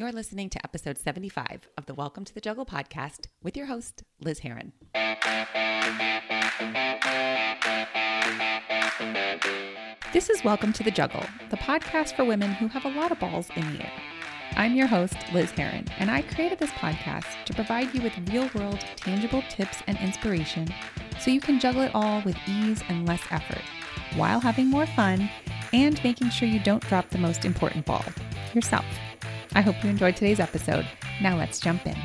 You're listening to episode 75 of the Welcome to the Juggle podcast with your host, Liz Heron. This is Welcome to the Juggle, the podcast for women who have a lot of balls in the air. I'm your host, Liz Heron, and I created this podcast to provide you with real world, tangible tips and inspiration so you can juggle it all with ease and less effort while having more fun and making sure you don't drop the most important ball yourself. I hope you enjoyed today's episode. Now let's jump in.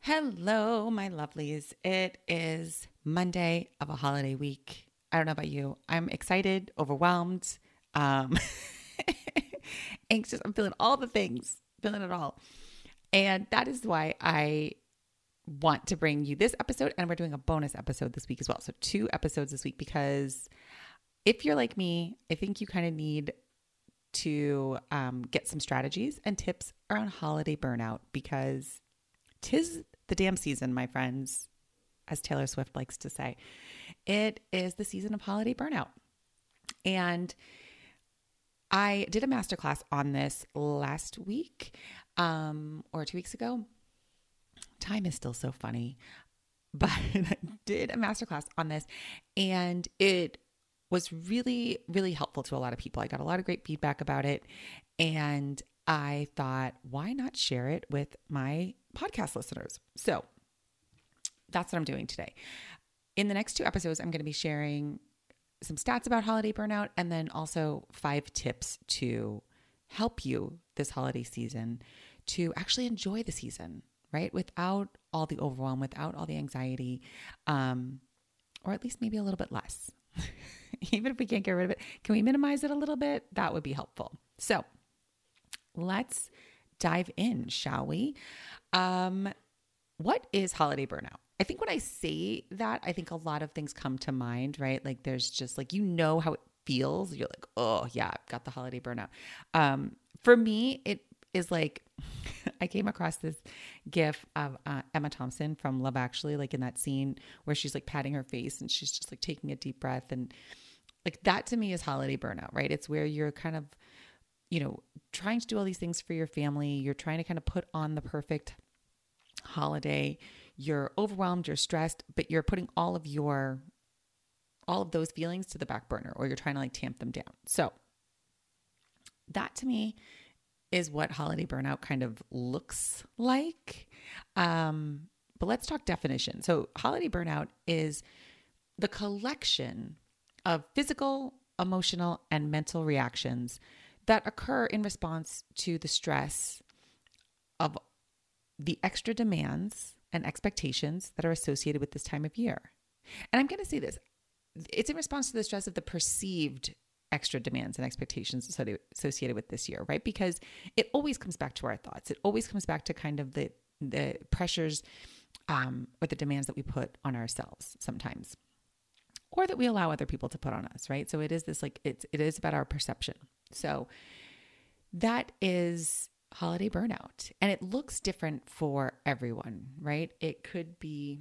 Hello, my lovelies. It is Monday of a holiday week. I don't know about you. I'm excited, overwhelmed, um, anxious. I'm feeling all the things, feeling it all. And that is why I want to bring you this episode. And we're doing a bonus episode this week as well. So, two episodes this week because if you're like me, I think you kind of need to um, get some strategies and tips around holiday burnout because tis the damn season, my friends, as Taylor Swift likes to say. It is the season of holiday burnout. And I did a masterclass on this last week um, or two weeks ago. Time is still so funny, but I did a masterclass on this and it was really, really helpful to a lot of people. I got a lot of great feedback about it. And I thought, why not share it with my podcast listeners? So that's what I'm doing today. In the next two episodes, I'm going to be sharing some stats about holiday burnout and then also five tips to help you this holiday season to actually enjoy the season, right? Without all the overwhelm, without all the anxiety, um, or at least maybe a little bit less. even if we can't get rid of it, can we minimize it a little bit? That would be helpful. So let's dive in, shall we? Um, what is holiday burnout? I think when I say that, I think a lot of things come to mind, right? Like there's just like, you know how it feels. You're like, oh, yeah, I've got the holiday burnout. Um, for me, it is like, I came across this gif of uh, Emma Thompson from Love Actually, like in that scene where she's like patting her face and she's just like taking a deep breath and like that to me is holiday burnout, right? It's where you're kind of, you know, trying to do all these things for your family. You're trying to kind of put on the perfect holiday. You're overwhelmed, you're stressed, but you're putting all of your all of those feelings to the back burner or you're trying to like tamp them down. So that to me is what holiday burnout kind of looks like. Um, but let's talk definition. So, holiday burnout is the collection of physical, emotional, and mental reactions that occur in response to the stress of the extra demands and expectations that are associated with this time of year. And I'm going to say this it's in response to the stress of the perceived extra demands and expectations associated with this year, right? Because it always comes back to our thoughts. It always comes back to kind of the the pressures um, or the demands that we put on ourselves sometimes or that we allow other people to put on us, right? So it is this like it's it is about our perception. So that is holiday burnout. And it looks different for everyone, right? It could be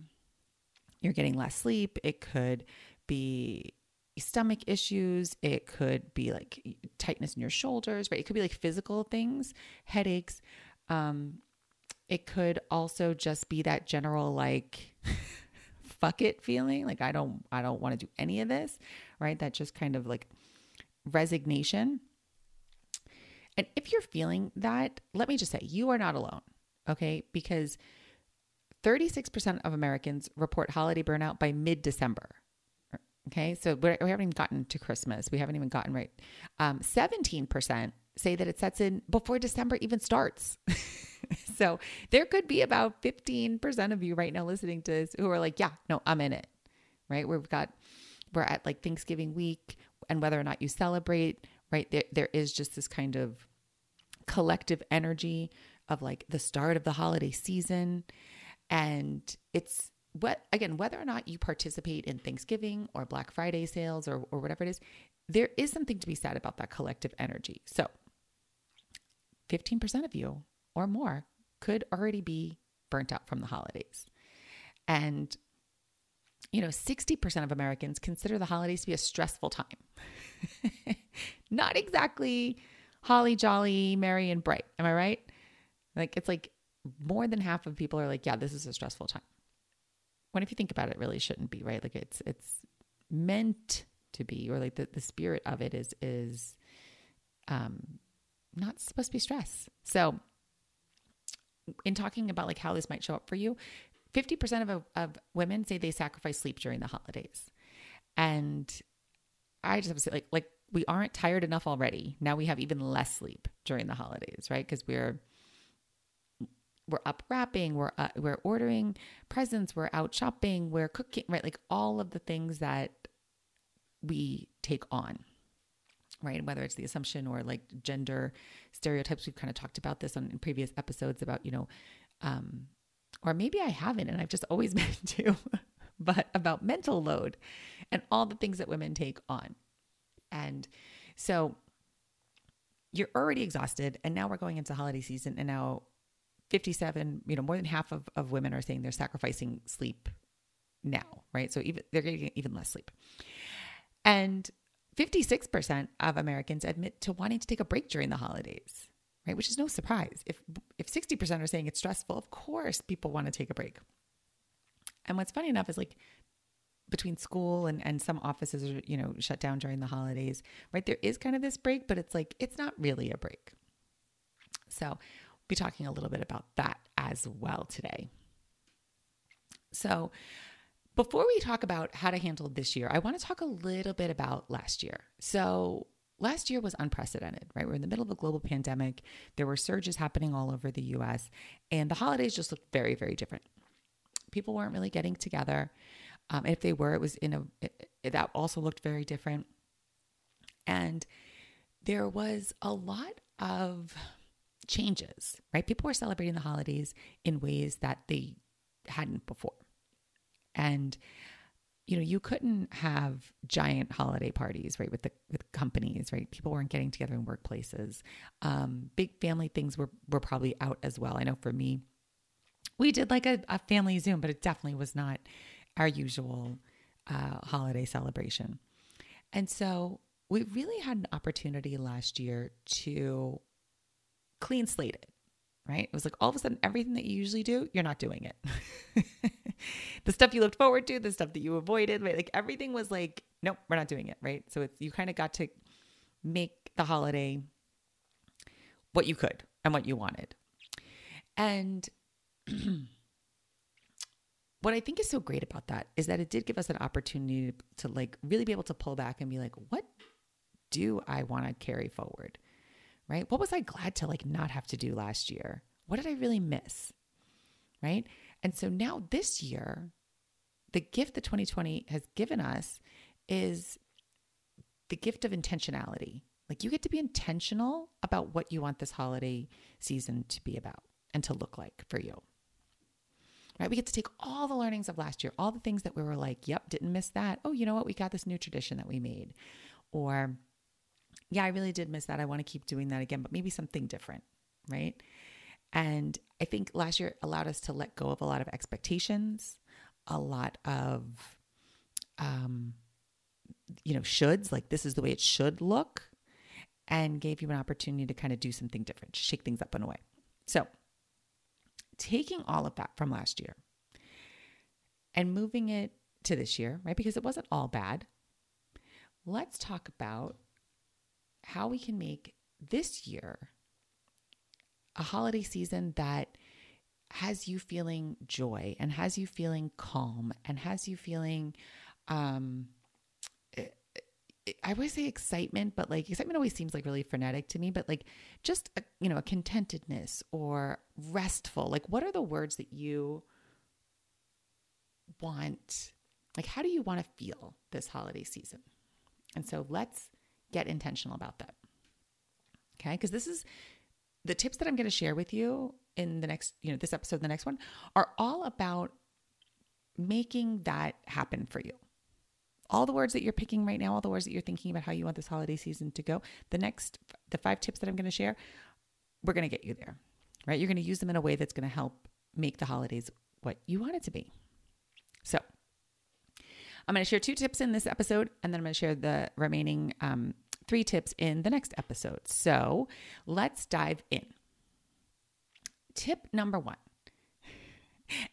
you're getting less sleep, it could be stomach issues, it could be like tightness in your shoulders, right? It could be like physical things, headaches. Um it could also just be that general like fuck it feeling like i don't i don't want to do any of this right? That just kind of like resignation. And if you're feeling that let me just say you are not alone okay? Because 36% of americans report holiday burnout by mid-december okay? So we haven't even gotten to christmas. We haven't even gotten right um, 17% say that it sets in before december even starts so there could be about 15% of you right now listening to this who are like, yeah, no, I'm in it. Right? We've got we're at like Thanksgiving week and whether or not you celebrate, right? There there is just this kind of collective energy of like the start of the holiday season and it's what again whether or not you participate in Thanksgiving or Black Friday sales or or whatever it is, there is something to be said about that collective energy. So 15% of you or more could already be burnt out from the holidays. And, you know, 60% of Americans consider the holidays to be a stressful time. Not exactly holly jolly, merry, and bright. Am I right? Like it's like more than half of people are like, yeah, this is a stressful time. When if you think about it, it really shouldn't be, right? Like it's it's meant to be, or like the, the spirit of it is is um not supposed to be stress. So in talking about like how this might show up for you, 50% of, of women say they sacrifice sleep during the holidays. And I just have to say, like, like we aren't tired enough already. Now we have even less sleep during the holidays, right? Because we're we're up wrapping, we're uh, we're ordering presents, we're out shopping, we're cooking, right? Like all of the things that we take on, right? Whether it's the assumption or like gender stereotypes, we've kind of talked about this on in previous episodes about you know, um, or maybe I haven't, and I've just always meant to, but about mental load and all the things that women take on, and so you're already exhausted, and now we're going into holiday season, and now 57, you know, more than half of, of women are saying they're sacrificing sleep now, right? So even they're getting even less sleep. And 56% of Americans admit to wanting to take a break during the holidays, right? Which is no surprise. If if 60% are saying it's stressful, of course people want to take a break. And what's funny enough is like between school and, and some offices are, you know, shut down during the holidays, right? There is kind of this break, but it's like it's not really a break. So we'll be talking a little bit about that as well today. So, before we talk about how to handle this year, I want to talk a little bit about last year. So, last year was unprecedented, right? We're in the middle of a global pandemic. There were surges happening all over the US, and the holidays just looked very, very different. People weren't really getting together. Um, if they were, it was in a, it, it, that also looked very different. And there was a lot of changes, right? People were celebrating the holidays in ways that they hadn't before. And you know, you couldn't have giant holiday parties, right, with the with companies, right? People weren't getting together in workplaces. Um, big family things were were probably out as well. I know for me, we did like a, a family Zoom, but it definitely was not our usual uh, holiday celebration. And so we really had an opportunity last year to clean slate it, right? It was like all of a sudden, everything that you usually do, you're not doing it. the stuff you looked forward to, the stuff that you avoided, right? Like everything was like, nope, we're not doing it, right? So it's, you kind of got to make the holiday what you could and what you wanted. And what I think is so great about that is that it did give us an opportunity to like really be able to pull back and be like, what do I want to carry forward? right? What was I glad to like not have to do last year? What did I really miss? Right? And so now this year, the gift that 2020 has given us is the gift of intentionality. Like you get to be intentional about what you want this holiday season to be about and to look like for you. Right? We get to take all the learnings of last year, all the things that we were like, yep, didn't miss that. Oh, you know what? We got this new tradition that we made. Or yeah, I really did miss that. I want to keep doing that again, but maybe something different, right? And I think last year allowed us to let go of a lot of expectations, a lot of, um, you know, shoulds, like this is the way it should look, and gave you an opportunity to kind of do something different, shake things up in a way. So, taking all of that from last year and moving it to this year, right? Because it wasn't all bad. Let's talk about how we can make this year a holiday season that has you feeling joy and has you feeling calm and has you feeling um I always say excitement, but like excitement always seems like really frenetic to me, but like just a, you know, a contentedness or restful. Like what are the words that you want? Like how do you want to feel this holiday season? And so let's get intentional about that. Okay. Because this is the tips that I'm going to share with you in the next, you know, this episode, the next one are all about making that happen for you. All the words that you're picking right now, all the words that you're thinking about how you want this holiday season to go, the next, the five tips that I'm going to share, we're going to get you there, right? You're going to use them in a way that's going to help make the holidays what you want it to be. So, I'm going to share two tips in this episode, and then I'm going to share the remaining um, three tips in the next episode. So let's dive in. Tip number one.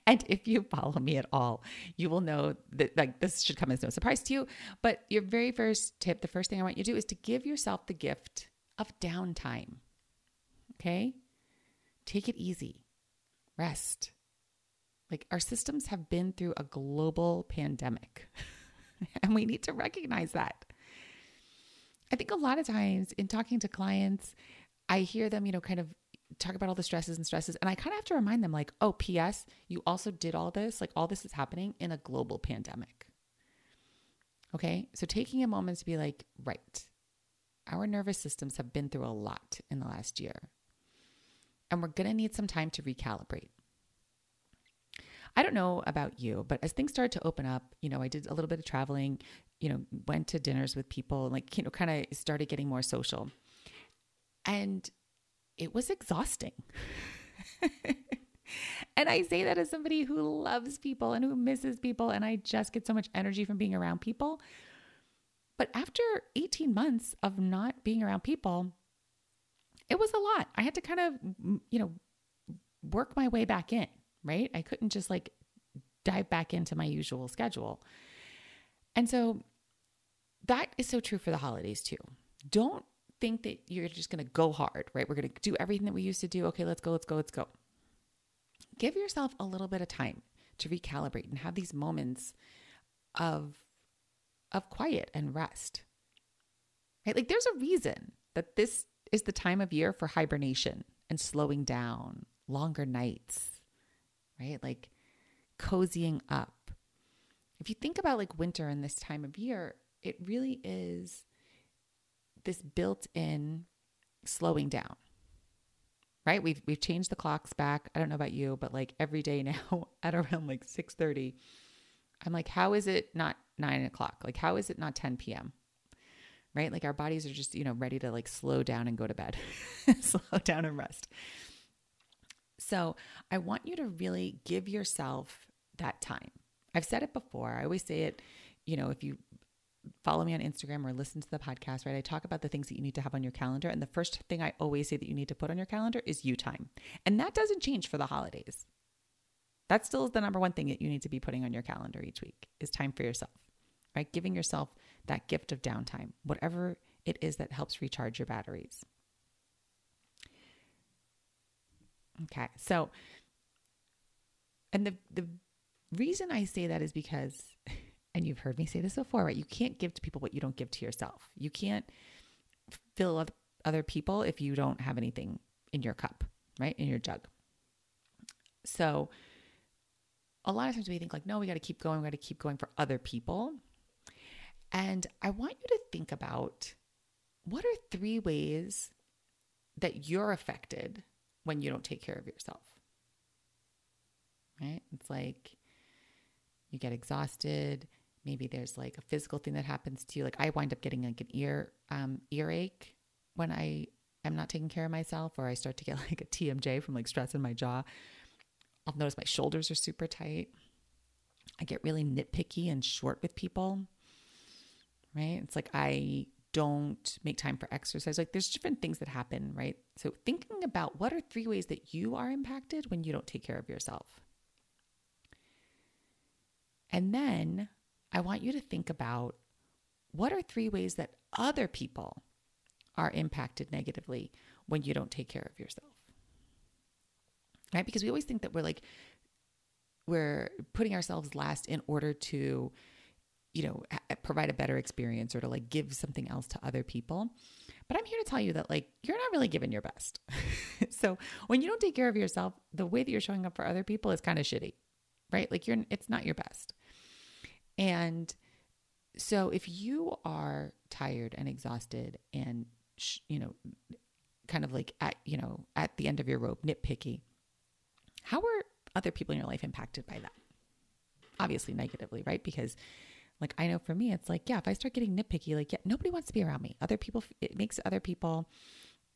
And if you follow me at all, you will know that like this should come as no surprise to you. But your very first tip, the first thing I want you to do is to give yourself the gift of downtime. Okay? Take it easy. Rest. Like our systems have been through a global pandemic. and we need to recognize that. I think a lot of times in talking to clients, I hear them, you know, kind of talk about all the stresses and stresses. And I kind of have to remind them, like, oh, P.S., you also did all this. Like, all this is happening in a global pandemic. Okay. So taking a moment to be like, right, our nervous systems have been through a lot in the last year. And we're going to need some time to recalibrate. I don't know about you, but as things started to open up, you know, I did a little bit of traveling, you know, went to dinners with people, like, you know, kind of started getting more social. And it was exhausting. and I say that as somebody who loves people and who misses people, and I just get so much energy from being around people. But after 18 months of not being around people, it was a lot. I had to kind of, you know, work my way back in right? I couldn't just like dive back into my usual schedule. And so that is so true for the holidays too. Don't think that you're just going to go hard, right? We're going to do everything that we used to do. Okay, let's go, let's go, let's go. Give yourself a little bit of time to recalibrate and have these moments of of quiet and rest. Right? Like there's a reason that this is the time of year for hibernation and slowing down, longer nights, right? Like cozying up. If you think about like winter and this time of year, it really is this built in slowing down. Right? We've we've changed the clocks back. I don't know about you, but like every day now at around like 6 30, I'm like, how is it not nine o'clock? Like, how is it not 10 p.m.? Right? Like our bodies are just, you know, ready to like slow down and go to bed, slow down and rest. So I want you to really give yourself that time. I've said it before. I always say it, you know, if you follow me on Instagram or listen to the podcast, right? I talk about the things that you need to have on your calendar. And the first thing I always say that you need to put on your calendar is you time. And that doesn't change for the holidays. That still is the number one thing that you need to be putting on your calendar each week is time for yourself, right? Giving yourself that gift of downtime, whatever it is that helps recharge your batteries. Okay. So, and the, the reason I say that is because, and you've heard me say this before, right? You can't give to people what you don't give to yourself. You can't fill other people if you don't have anything in your cup, right? In your jug. So, a lot of times we think like, no, we got to keep going. We got to keep going for other people. And I want you to think about what are three ways that you're affected when you don't take care of yourself. Right? It's like you get exhausted. Maybe there's like a physical thing that happens to you. Like I wind up getting like an ear um, earache when I am not taking care of myself, or I start to get like a TMJ from like stress in my jaw. I'll notice my shoulders are super tight. I get really nitpicky and short with people. Right? It's like I don't make time for exercise. Like there's different things that happen, right? So thinking about what are three ways that you are impacted when you don't take care of yourself. And then I want you to think about what are three ways that other people are impacted negatively when you don't take care of yourself. Right? Because we always think that we're like, we're putting ourselves last in order to you know provide a better experience or to like give something else to other people. But i'm here to tell you that like you're not really giving your best. So when you don't take care of yourself the way that you're showing up for other people is kind of shitty right? Like you're it's not your best. And so if you are tired and exhausted and you know kind of like at you know at the end of your rope nitpicky how are other people in your life impacted by that? Obviously negatively right? Because like I know for me, it's like, yeah, if I start getting nitpicky, like, yeah, nobody wants to be around me. Other people, it makes other people,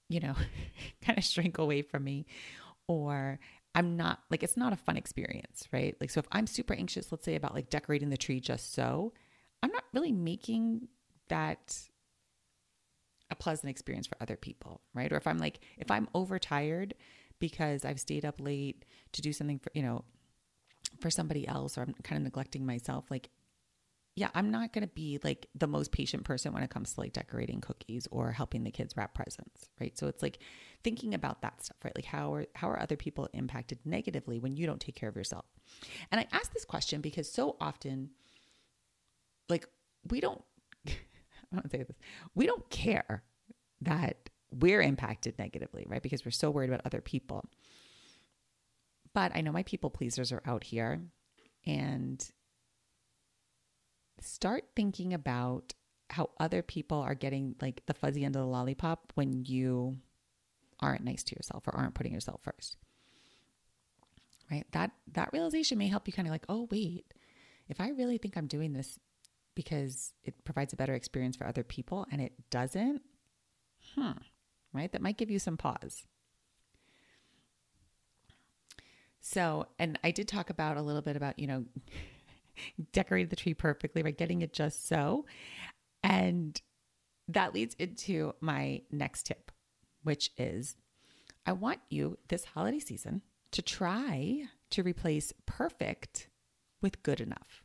you know, kind of shrink away from me. Or I'm not like, it's not a fun experience, right? Like, so if I'm super anxious, let's say about like decorating the tree just so, I'm not really making that a pleasant experience for other people, right? Or if I'm like, if I'm overtired because I've stayed up late to do something for, you know, for somebody else, or I'm kind of neglecting myself, like, yeah, I'm not going to be like the most patient person when it comes to like decorating cookies or helping the kids wrap presents, right? So it's like thinking about that stuff, right? Like how are how are other people impacted negatively when you don't take care of yourself? And I ask this question because so often like we don't I say this. We don't care that we're impacted negatively, right? Because we're so worried about other people. But I know my people pleasers are out here and start thinking about how other people are getting like the fuzzy end of the lollipop when you aren't nice to yourself or aren't putting yourself first. Right? That that realization may help you kind of like, "Oh, wait. If I really think I'm doing this because it provides a better experience for other people and it doesn't, hmm, right? That might give you some pause. So, and I did talk about a little bit about, you know, decorate the tree perfectly, by Getting it just so. And that leads into my next tip, which is I want you this holiday season to try to replace perfect with good enough.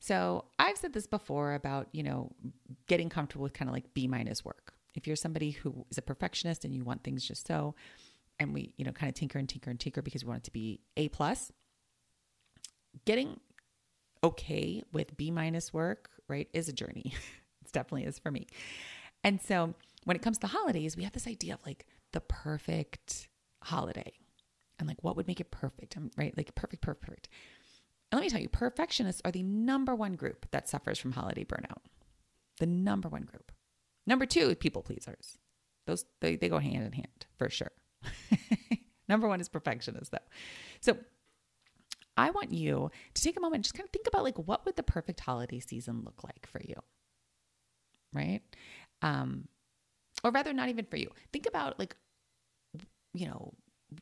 So I've said this before about, you know, getting comfortable with kind of like B minus work. If you're somebody who is a perfectionist and you want things just so, and we, you know, kind of tinker and tinker and tinker because we want it to be A plus, getting okay with B minus work, right, is a journey. it definitely is for me. And so when it comes to holidays, we have this idea of like the perfect holiday and like what would make it perfect, right? Like perfect, perfect, perfect. And let me tell you, perfectionists are the number one group that suffers from holiday burnout. The number one group. Number two is people pleasers. Those they, they go hand in hand for sure. number one is perfectionists though. So I want you to take a moment and just kind of think about like what would the perfect holiday season look like for you? Right? Um, or rather not even for you. Think about like you know,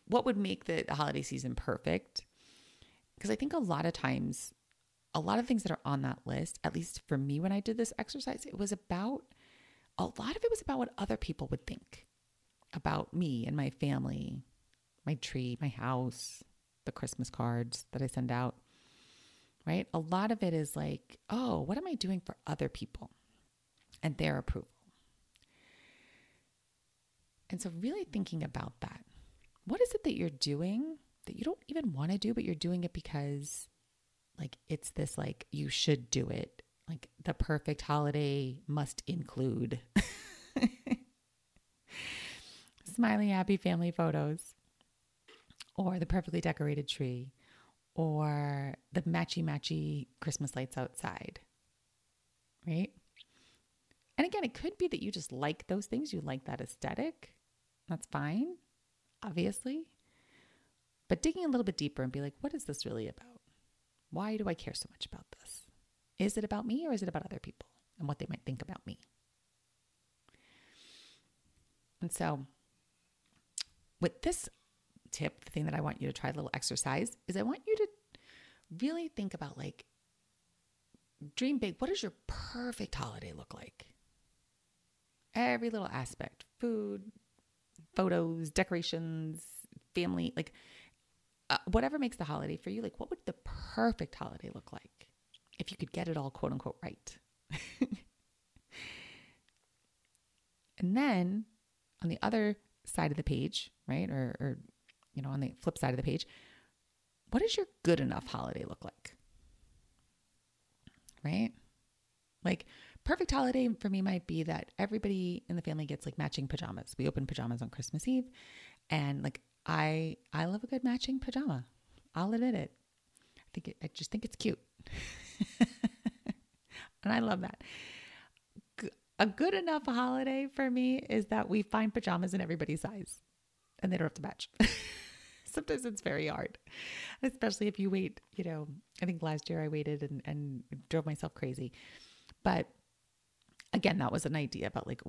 what would make the holiday season perfect because I think a lot of times, a lot of things that are on that list, at least for me when I did this exercise, it was about a lot of it was about what other people would think about me and my family, my tree, my house, the Christmas cards that I send out. Right? A lot of it is like, oh, what am I doing for other people and their approval? And so, really thinking about that. What is it that you're doing that you don't even want to do, but you're doing it because like it's this like you should do it. Like the perfect holiday must include smiling happy family photos or the perfectly decorated tree or the matchy matchy Christmas lights outside. Right? And again, it could be that you just like those things, you like that aesthetic. That's fine, obviously. But digging a little bit deeper and be like, what is this really about? Why do I care so much about this? Is it about me or is it about other people and what they might think about me? And so, with this tip, the thing that I want you to try, a little exercise, is I want you to really think about like, dream big. What does your perfect holiday look like? Every little aspect food, photos, decorations, family like uh, whatever makes the holiday for you, like what would the perfect holiday look like if you could get it all quote unquote right? and then on the other side of the page, right? Or, or, you know, on the flip side of the page, what does your good enough holiday look like? Right? Like, perfect holiday for me might be that everybody in the family gets like matching pajamas. We open pajamas on Christmas Eve and like I I love a good matching pajama. I'll admit it. I think it, I just think it's cute, and I love that. A good enough holiday for me is that we find pajamas in everybody's size, and they don't have to match. Sometimes it's very hard, especially if you wait. You know, I think last year I waited and, and drove myself crazy, but again, that was an idea about like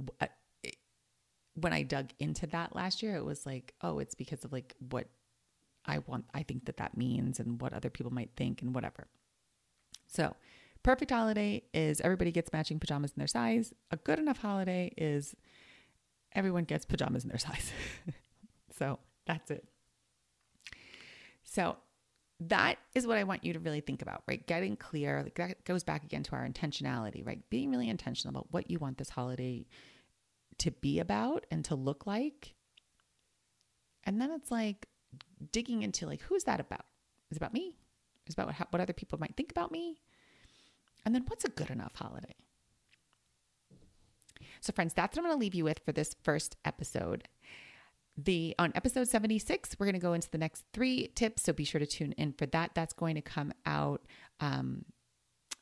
when I dug into that last year, it was like, oh, it's because of like what I want, I think that that means and what other people might think and whatever. So, perfect holiday is everybody gets matching pajamas in their size. A good enough holiday is everyone gets pajamas in their size. so that's it. So that is what I want you to really think about, right? Getting clear. Like that goes back again to our intentionality, right? Being really intentional about what you want this holiday to be about and to look like. And then it's like digging into like who's that about? Is it about me? Is about what, what other people might think about me? And then what's a good enough holiday? So, friends, that's what I'm going to leave you with for this first episode. The on episode 76, we're going to go into the next three tips. So be sure to tune in for that. That's going to come out um,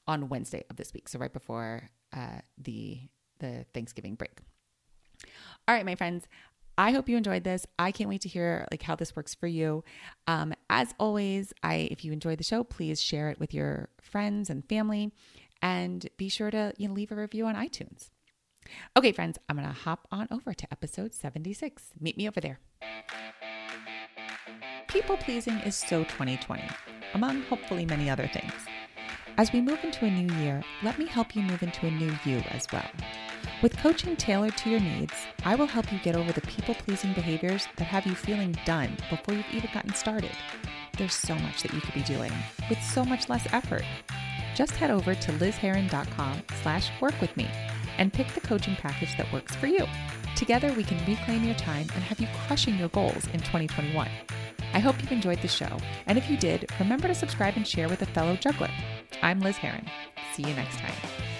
on Wednesday of this week. So right before uh, the the Thanksgiving break. All right, my friends. I hope you enjoyed this. I can't wait to hear like how this works for you. Um, as always, I if you enjoyed the show, please share it with your friends and family, and be sure to you know, leave a review on iTunes. Okay, friends, I'm going to hop on over to episode 76. Meet me over there. People pleasing is so 2020, among hopefully many other things. As we move into a new year, let me help you move into a new you as well. With coaching tailored to your needs, I will help you get over the people pleasing behaviors that have you feeling done before you've even gotten started. There's so much that you could be doing with so much less effort. Just head over to lizheron.com slash work with me and pick the coaching package that works for you. Together, we can reclaim your time and have you crushing your goals in 2021. I hope you've enjoyed the show, and if you did, remember to subscribe and share with a fellow juggler. I'm Liz Heron. See you next time.